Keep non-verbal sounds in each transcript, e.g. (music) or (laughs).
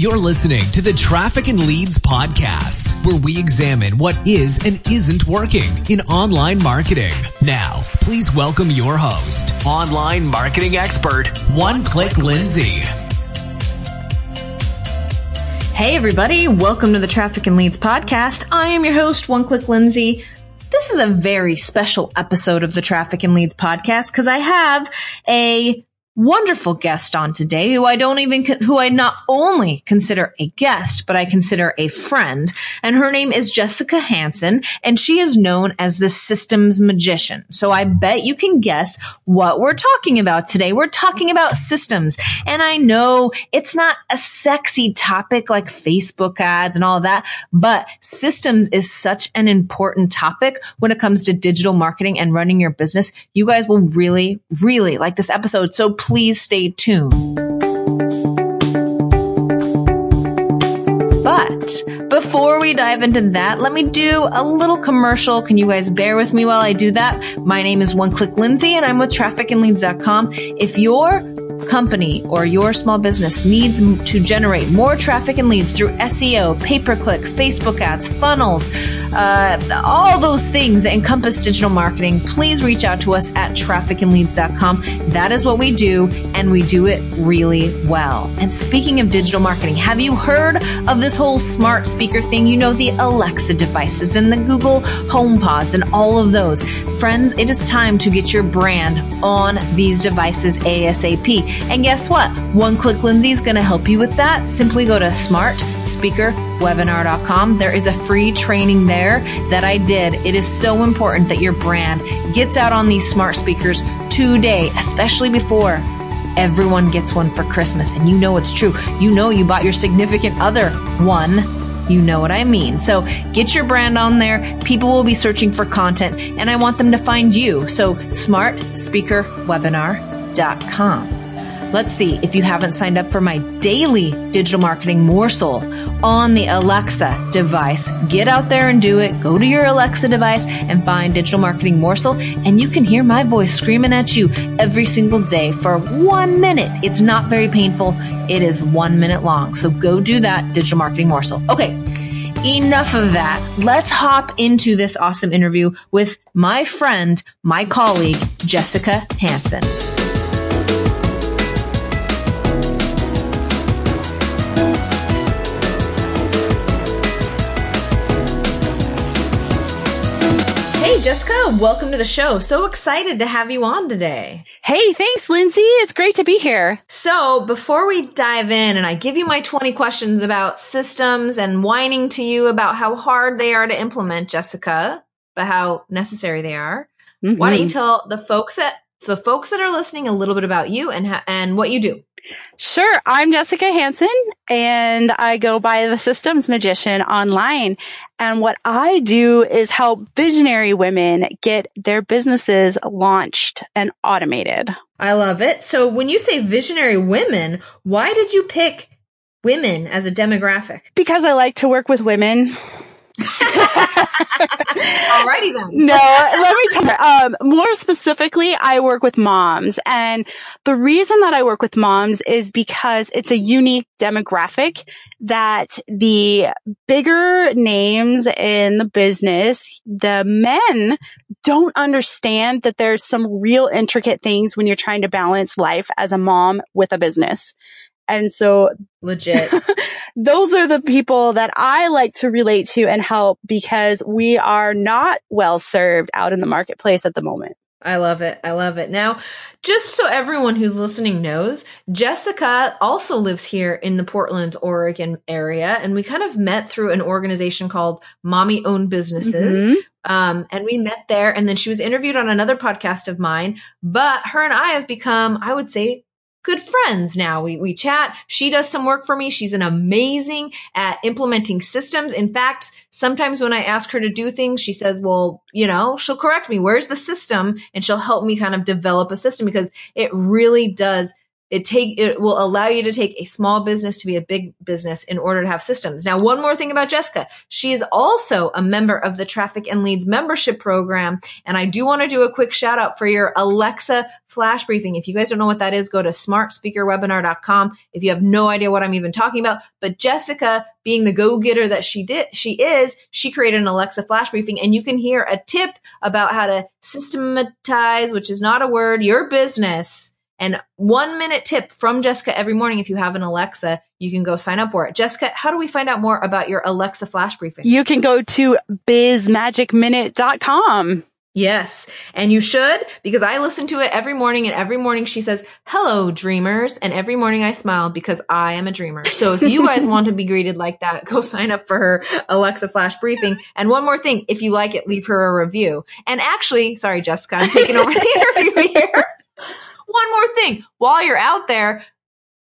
You're listening to the Traffic and Leads podcast, where we examine what is and isn't working in online marketing. Now, please welcome your host, online marketing expert, One Click Lindsay. Hey, everybody. Welcome to the Traffic and Leads podcast. I am your host, One Click Lindsay. This is a very special episode of the Traffic and Leads podcast because I have a wonderful guest on today who I don't even, who I not only consider a guest, but I consider a friend. And her name is Jessica Hanson and she is known as the systems magician. So I bet you can guess what we're talking about today. We're talking about systems. And I know it's not a sexy topic like Facebook ads and all that, but systems is such an important topic when it comes to digital marketing and running your business. You guys will really, really like this episode. So please stay tuned. But before we dive into that, let me do a little commercial. Can you guys bear with me while I do that? My name is One Click Lindsay and I'm with trafficandleads.com. If you're company or your small business needs to generate more traffic and leads through SEO, pay per click, Facebook ads, funnels, uh, all those things that encompass digital marketing, please reach out to us at trafficandleads.com. That is what we do, and we do it really well. And speaking of digital marketing, have you heard of this whole smart speaker thing? You know, the Alexa devices and the Google Home Pods and all of those. Friends, it is time to get your brand on these devices ASAP. And guess what? One Click Lindsay is going to help you with that. Simply go to smartspeakerwebinar.com. There is a free training there that I did. It is so important that your brand gets out on these smart speakers today, especially before everyone gets one for Christmas. And you know it's true. You know you bought your significant other one. You know what I mean. So get your brand on there. People will be searching for content and I want them to find you. So smartspeakerwebinar.com. Let's see if you haven't signed up for my daily digital marketing morsel on the Alexa device. Get out there and do it. Go to your Alexa device and find digital marketing morsel and you can hear my voice screaming at you every single day for one minute. It's not very painful. It is one minute long. So go do that digital marketing morsel. Okay. Enough of that. Let's hop into this awesome interview with my friend, my colleague, Jessica Hanson. Jessica, welcome to the show. So excited to have you on today. Hey, thanks, Lindsay. It's great to be here. So before we dive in and I give you my 20 questions about systems and whining to you about how hard they are to implement, Jessica, but how necessary they are, mm-hmm. why don't you tell the folks that the folks that are listening a little bit about you and ha- and what you do? Sure. I'm Jessica Hanson and I go by the systems magician online. And what I do is help visionary women get their businesses launched and automated. I love it. So when you say visionary women, why did you pick women as a demographic? Because I like to work with women. Alrighty then. no, let me tell you. Um, more specifically, I work with moms, and the reason that I work with moms is because it's a unique demographic that the bigger names in the business, the men don't understand that there's some real intricate things when you're trying to balance life as a mom with a business. And so legit. (laughs) those are the people that I like to relate to and help because we are not well served out in the marketplace at the moment. I love it. I love it. Now, just so everyone who's listening knows, Jessica also lives here in the Portland, Oregon area, and we kind of met through an organization called Mommy Owned Businesses. Mm-hmm. Um, and we met there, and then she was interviewed on another podcast of mine. But her and I have become, I would say, good friends now. We, we chat. She does some work for me. She's an amazing at implementing systems. In fact, sometimes when I ask her to do things, she says, well, you know, she'll correct me. Where's the system? And she'll help me kind of develop a system because it really does it take it will allow you to take a small business to be a big business in order to have systems. Now, one more thing about Jessica. She is also a member of the Traffic and Leads membership program. And I do want to do a quick shout out for your Alexa flash briefing. If you guys don't know what that is, go to smartspeakerwebinar.com. If you have no idea what I'm even talking about, but Jessica being the go-getter that she did, she is, she created an Alexa flash briefing and you can hear a tip about how to systematize, which is not a word, your business and one minute tip from Jessica every morning. If you have an Alexa, you can go sign up for it. Jessica, how do we find out more about your Alexa flash briefing? You can go to bizmagicminute.com. Yes. And you should because I listen to it every morning and every morning she says, hello, dreamers. And every morning I smile because I am a dreamer. So if you guys want to be greeted like that, (laughs) go sign up for her Alexa flash briefing. And one more thing, if you like it, leave her a review. And actually, sorry, Jessica, I'm taking over the (laughs) interview here. One more thing. While you're out there,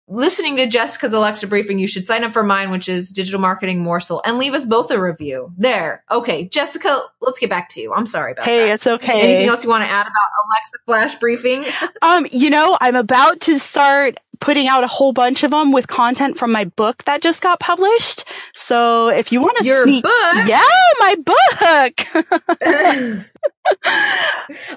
listening to Jessica's Alexa briefing, you should sign up for mine, which is digital marketing morsel and leave us both a review there. Okay. Jessica, let's get back to you. I'm sorry about hey, that. Hey, it's okay. Anything else you want to add about Alexa flash briefing? um, you know, I'm about to start putting out a whole bunch of them with content from my book that just got published. So if you want to Your sneak, book? yeah, my book. (laughs)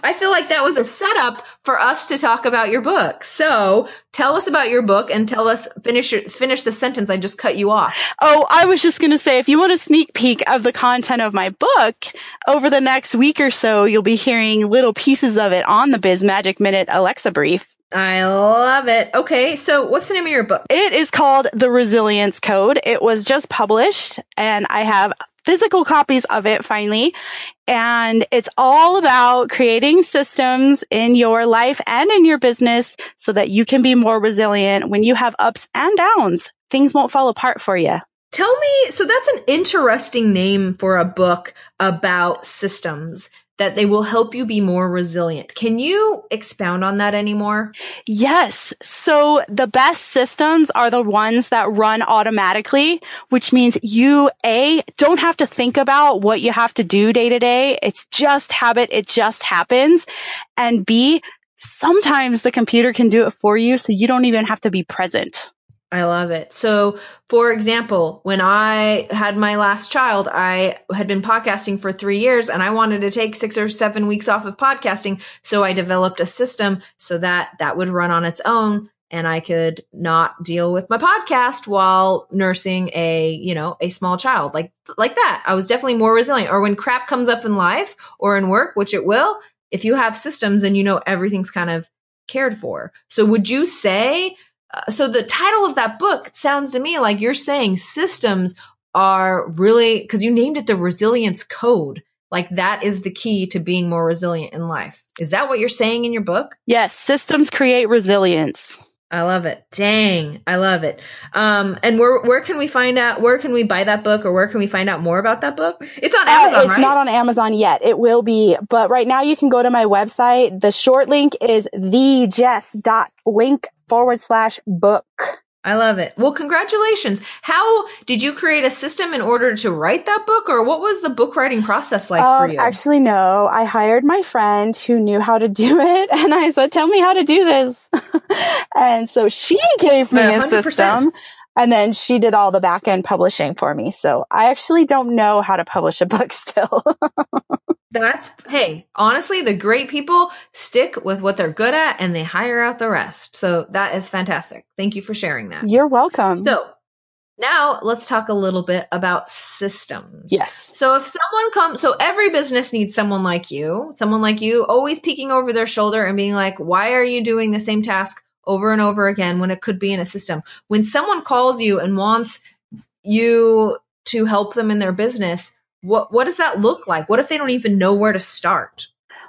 I feel like that was a setup for us to talk about your book. So tell us about your book and tell us finish finish the sentence. I just cut you off. Oh, I was just going to say, if you want a sneak peek of the content of my book over the next week or so, you'll be hearing little pieces of it on the Biz Magic Minute Alexa brief. I love it. Okay. So what's the name of your book? It is called The Resilience Code. It was just published and I have physical copies of it finally. And it's all about creating systems in your life and in your business so that you can be more resilient when you have ups and downs. Things won't fall apart for you. Tell me, so that's an interesting name for a book about systems that they will help you be more resilient. Can you expound on that anymore? Yes. So the best systems are the ones that run automatically, which means you A, don't have to think about what you have to do day to day. It's just habit. It just happens. And B, sometimes the computer can do it for you. So you don't even have to be present. I love it. So, for example, when I had my last child, I had been podcasting for three years and I wanted to take six or seven weeks off of podcasting. So I developed a system so that that would run on its own and I could not deal with my podcast while nursing a, you know, a small child like, like that. I was definitely more resilient. Or when crap comes up in life or in work, which it will, if you have systems and you know everything's kind of cared for. So would you say uh, so the title of that book sounds to me like you're saying systems are really because you named it the resilience code like that is the key to being more resilient in life is that what you're saying in your book yes systems create resilience I love it. Dang, I love it. Um, and where where can we find out? Where can we buy that book, or where can we find out more about that book? It's on Amazon. Uh, it's right? not on Amazon yet. It will be, but right now you can go to my website. The short link is thejess.link forward slash book. I love it. Well, congratulations. How did you create a system in order to write that book or what was the book writing process like um, for you? Actually, no. I hired my friend who knew how to do (laughs) it and I said, tell me how to do this. (laughs) and so she gave me 100%. a system and then she did all the back end publishing for me. So I actually don't know how to publish a book (laughs) still. That's, hey, honestly, the great people stick with what they're good at and they hire out the rest. So that is fantastic. Thank you for sharing that. You're welcome. So now let's talk a little bit about systems. Yes. So if someone comes, so every business needs someone like you, someone like you always peeking over their shoulder and being like, why are you doing the same task over and over again when it could be in a system? When someone calls you and wants you to help them in their business, what what does that look like? What if they don't even know where to start?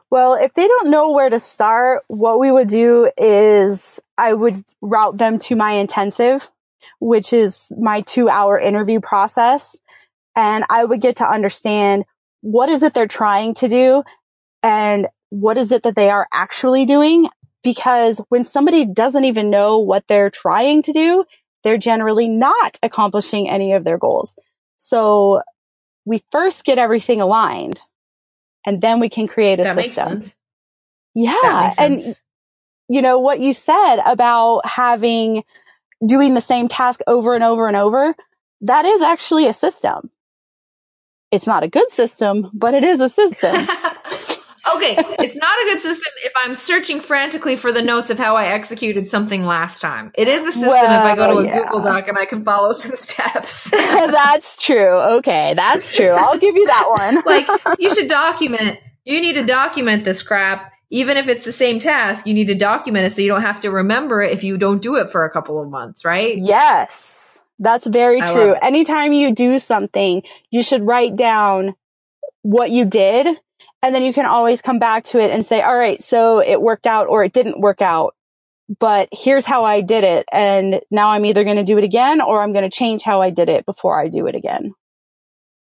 Well, if they don't know where to start, what we would do is I would route them to my intensive, which is my two hour interview process. And I would get to understand what is it they're trying to do and what is it that they are actually doing? Because when somebody doesn't even know what they're trying to do, they're generally not accomplishing any of their goals. So we first get everything aligned and then we can create a that system. Makes sense. Yeah. And you know, what you said about having doing the same task over and over and over, that is actually a system. It's not a good system, but it is a system. (laughs) okay, it's not a good system if I'm searching frantically for the notes of how I executed something last time. It is a system well, if I go to a yeah. Google Doc and I can follow (laughs) some steps. (laughs) that's true. Okay, that's true. I'll give you that one. (laughs) like, you should document. You need to document this crap. Even if it's the same task, you need to document it so you don't have to remember it if you don't do it for a couple of months, right? Yes. That's very true. Anytime you do something, you should write down what you did and then you can always come back to it and say, all right, so it worked out or it didn't work out, but here's how I did it. And now I'm either going to do it again or I'm going to change how I did it before I do it again.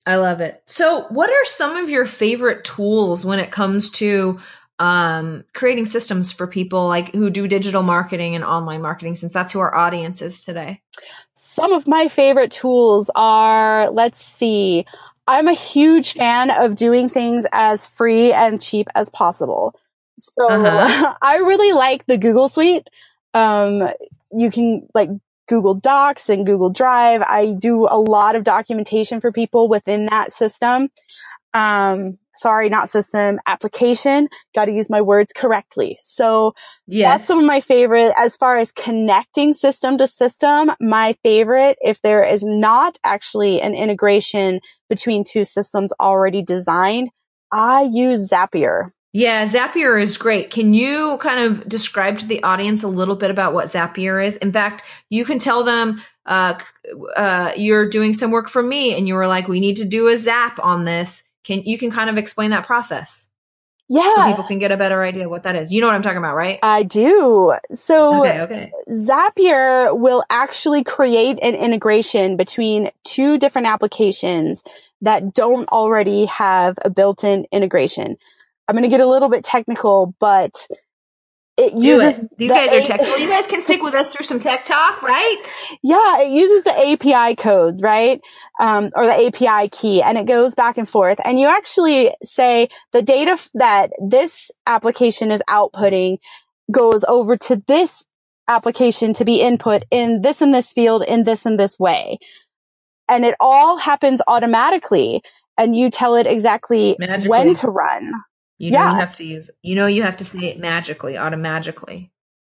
I love it. So what are some of your favorite tools when it comes to um, creating systems for people like who do digital marketing and online marketing since that's who our audience is today? Some of my favorite tools are, let's see, I'm a huge fan of doing things as free and cheap as possible. So uh-huh. (laughs) I really like the Google Suite. Um, you can like Google Docs and Google Drive. I do a lot of documentation for people within that system. Um, sorry, not system application. Got to use my words correctly. So yes. that's some of my favorite as far as connecting system to system. My favorite, if there is not actually an integration between two systems already designed, I use Zapier. Yeah, Zapier is great. Can you kind of describe to the audience a little bit about what Zapier is? In fact, you can tell them uh, uh, you're doing some work for me and you were like, we need to do a Zap on this. Can you can kind of explain that process? Yeah. So people can get a better idea what that is. You know what I'm talking about, right? I do. So okay, okay. Zapier will actually create an integration between two different applications that don't already have a built-in integration. I'm going to get a little bit technical, but it Do uses it. these the guys are technical. You guys can stick with us through some tech talk, right? Yeah, it uses the API code, right? Um, or the API key and it goes back and forth. And you actually say the data f- that this application is outputting goes over to this application to be input in this and this field in this and this way. And it all happens automatically and you tell it exactly Magically. when to run. You know yeah. you have to use you know you have to say it magically, automatically.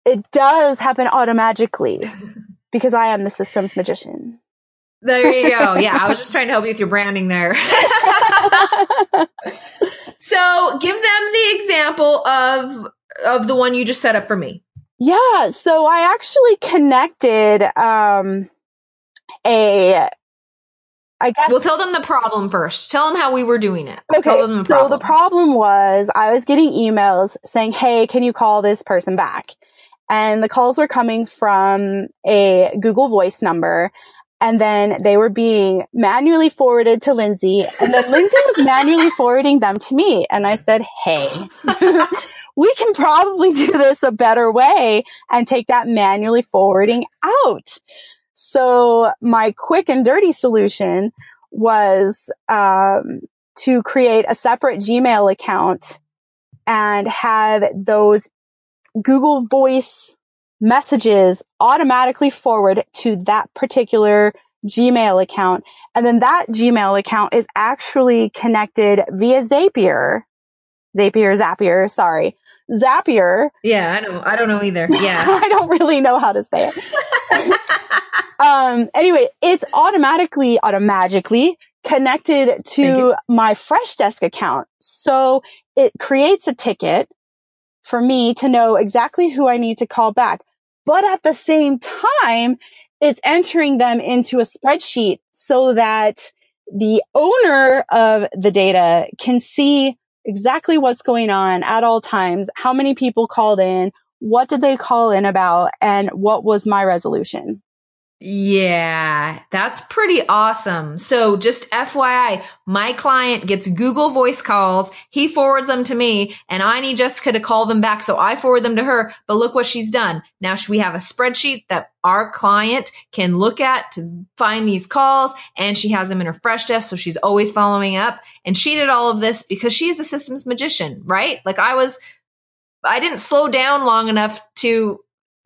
It does happen automatically (laughs) because I am the systems magician. There you go. (laughs) Yeah, I was just trying to help you with your branding there. (laughs) so, give them the example of of the one you just set up for me. Yeah, so I actually connected um a I guess. We'll tell them the problem first. Tell them how we were doing it. Okay. The so the problem was I was getting emails saying, Hey, can you call this person back? And the calls were coming from a Google voice number. And then they were being manually forwarded to Lindsay. And then Lindsay was manually forwarding them to me. And I said, Hey, (laughs) we can probably do this a better way and take that manually forwarding out. So my quick and dirty solution was um, to create a separate Gmail account and have those Google Voice messages automatically forward to that particular Gmail account. And then that Gmail account is actually connected via Zapier. Zapier, Zapier, sorry. Zapier. Yeah, I know. I don't know either. Yeah. (laughs) I don't really know how to say it. (laughs) um, anyway, it's automatically, automatically connected to my Freshdesk account. So it creates a ticket for me to know exactly who I need to call back. But at the same time, it's entering them into a spreadsheet so that the owner of the data can see exactly what's going on at all times, how many people called in, what did they call in about, and what was my resolution. Yeah, that's pretty awesome. So just FYI, my client gets Google voice calls. He forwards them to me and I need Jessica to call them back. So I forward them to her, but look what she's done. Now we have a spreadsheet that our client can look at to find these calls and she has them in her Freshdesk. So she's always following up and she did all of this because she is a systems magician, right? Like I was I didn't slow down long enough to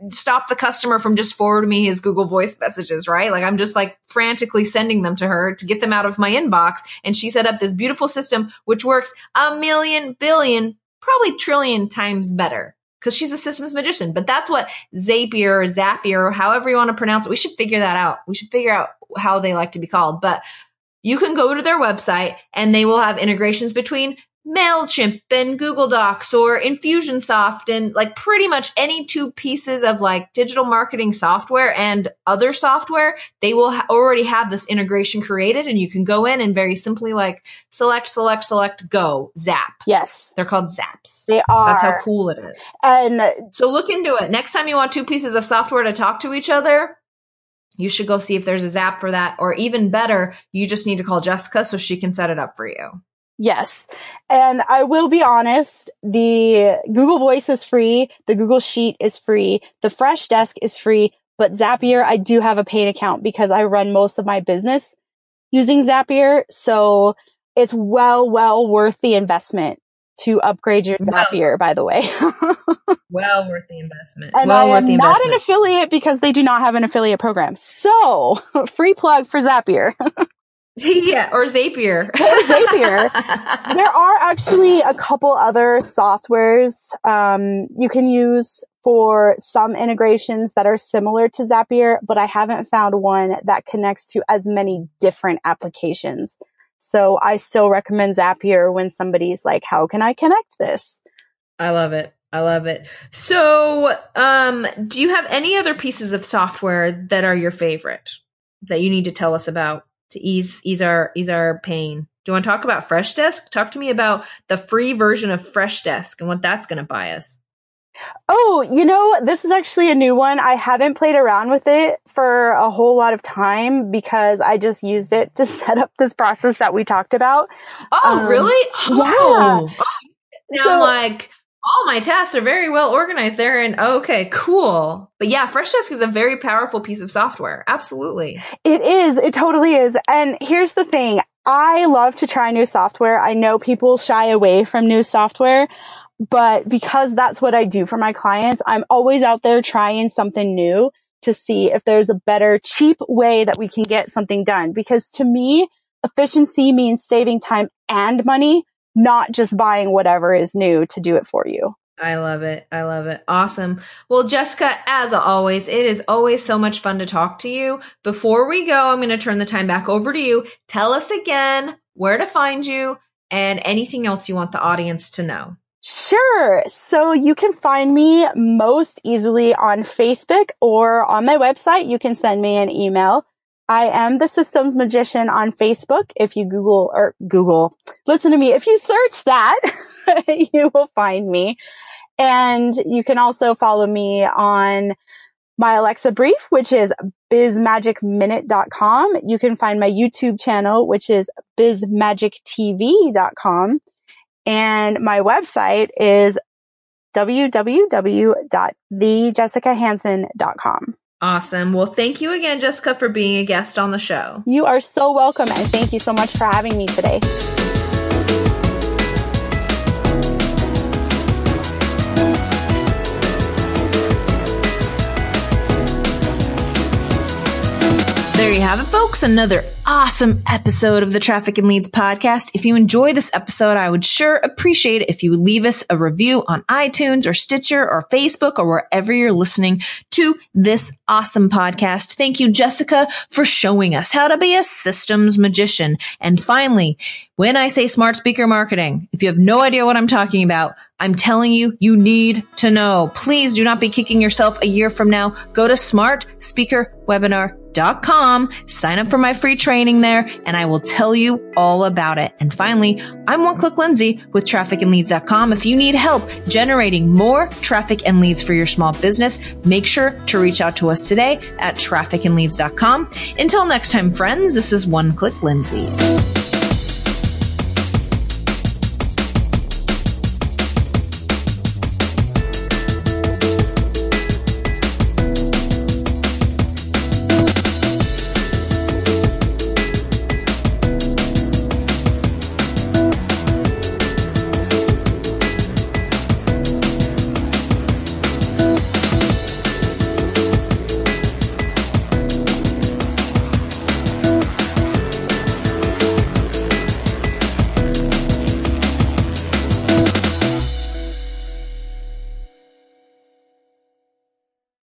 stop the customer from just forwarding me his Google voice messages, right? Like I'm just like frantically sending them to her to get them out of my inbox. And she set up this beautiful system, which works a million billion, probably trillion times better because she's a systems magician. But that's what Zapier or Zapier or however you want to pronounce it. We should figure that out. We should figure out how they like to be called. But you can go to their website and they will have integrations between MailChimp and Google Docs or Infusionsoft and like pretty much any two pieces of like digital marketing software and other software, they will ha- already have this integration created and you can go in and very simply like select, select, select, go, zap. Yes. They're called zaps. They are. That's how cool it is. And So look into it. Next time you want two pieces of software to talk to each other, you should go see if there's a zap for that. Or even better, you just need to call Jessica so she can set it up for you. Yes. And I will be honest, the Google Voice is free. The Google Sheet is free. The Freshdesk is free. But Zapier, I do have a paid account because I run most of my business using Zapier. So it's well, well worth the investment to upgrade your Well- Zapier, by the way. (laughs) Well worth the investment. and well I worth am not an affiliate because they do not have an affiliate program. So (laughs) free plug for Zapier. (laughs) (laughs) yeah, or Zapier. (laughs) Zapier. there are actually a couple other softwares um, you can use for some integrations that are similar to Zapier, but I haven't found one that connects to as many different applications. So I still recommend Zapier when somebody's like, how can I connect this? I love it. I love it. So, um, do you have any other pieces of software that are your favorite that you need to tell us about to ease ease our ease our pain? Do you want to talk about Freshdesk? Talk to me about the free version of Freshdesk and what that's going to buy us. Oh, you know, this is actually a new one. I haven't played around with it for a whole lot of time because I just used it to (laughs) set up this process that we talked about. Oh, Um, really? Oh. Now So- I'm like, all my tasks are very well organized there, and okay, cool. But yeah, Freshdesk is a very powerful piece of software. Absolutely. It is. It totally is. And here's the thing. I love to try new software. I know people shy away from new software, but because that's what I do for my clients, I'm always out there trying something new to see if there's a better, cheap way that we can get something done. Because to me, efficiency means saving time and money, not just buying whatever is new to do it for you. I love it. I love it. Awesome. Well, Jessica, as always, it is always so much fun to talk to you. Before we go, I'm going to turn the time back over to you. Tell us again where to find you and anything else you want the audience to know. Sure. So you can find me most easily on Facebook or on my website. You can send me an email. I am the systems magician on Facebook. If you Google or Google, listen to me. If you search that, (laughs) you will find me. And you can also follow me on my Alexa brief, which is bizmagicminute.com. You can find my YouTube channel, which is bizmagictv.com. And my website is www.thejessicahansen.com. Awesome. Well, thank you again, Jessica, for being a guest on the show. You are so welcome and thank you so much for having me today. Have it, folks. Another awesome episode of the Traffic and Leads podcast. If you enjoy this episode, I would sure appreciate it if you leave us a review on iTunes or Stitcher or Facebook or wherever you're listening to this awesome podcast. Thank you, Jessica, for showing us how to be a systems magician. And finally, when I say smart speaker marketing, if you have no idea what I'm talking about, I'm telling you, you need to know. Please do not be kicking yourself a year from now. Go to smartspeakerwebinar.com, sign up for my free training there, and I will tell you all about it. And finally, I'm One Click Lindsay with trafficandleads.com. If you need help generating more traffic and leads for your small business, make sure to reach out to us today at trafficandleads.com. Until next time, friends, this is One Click Lindsay.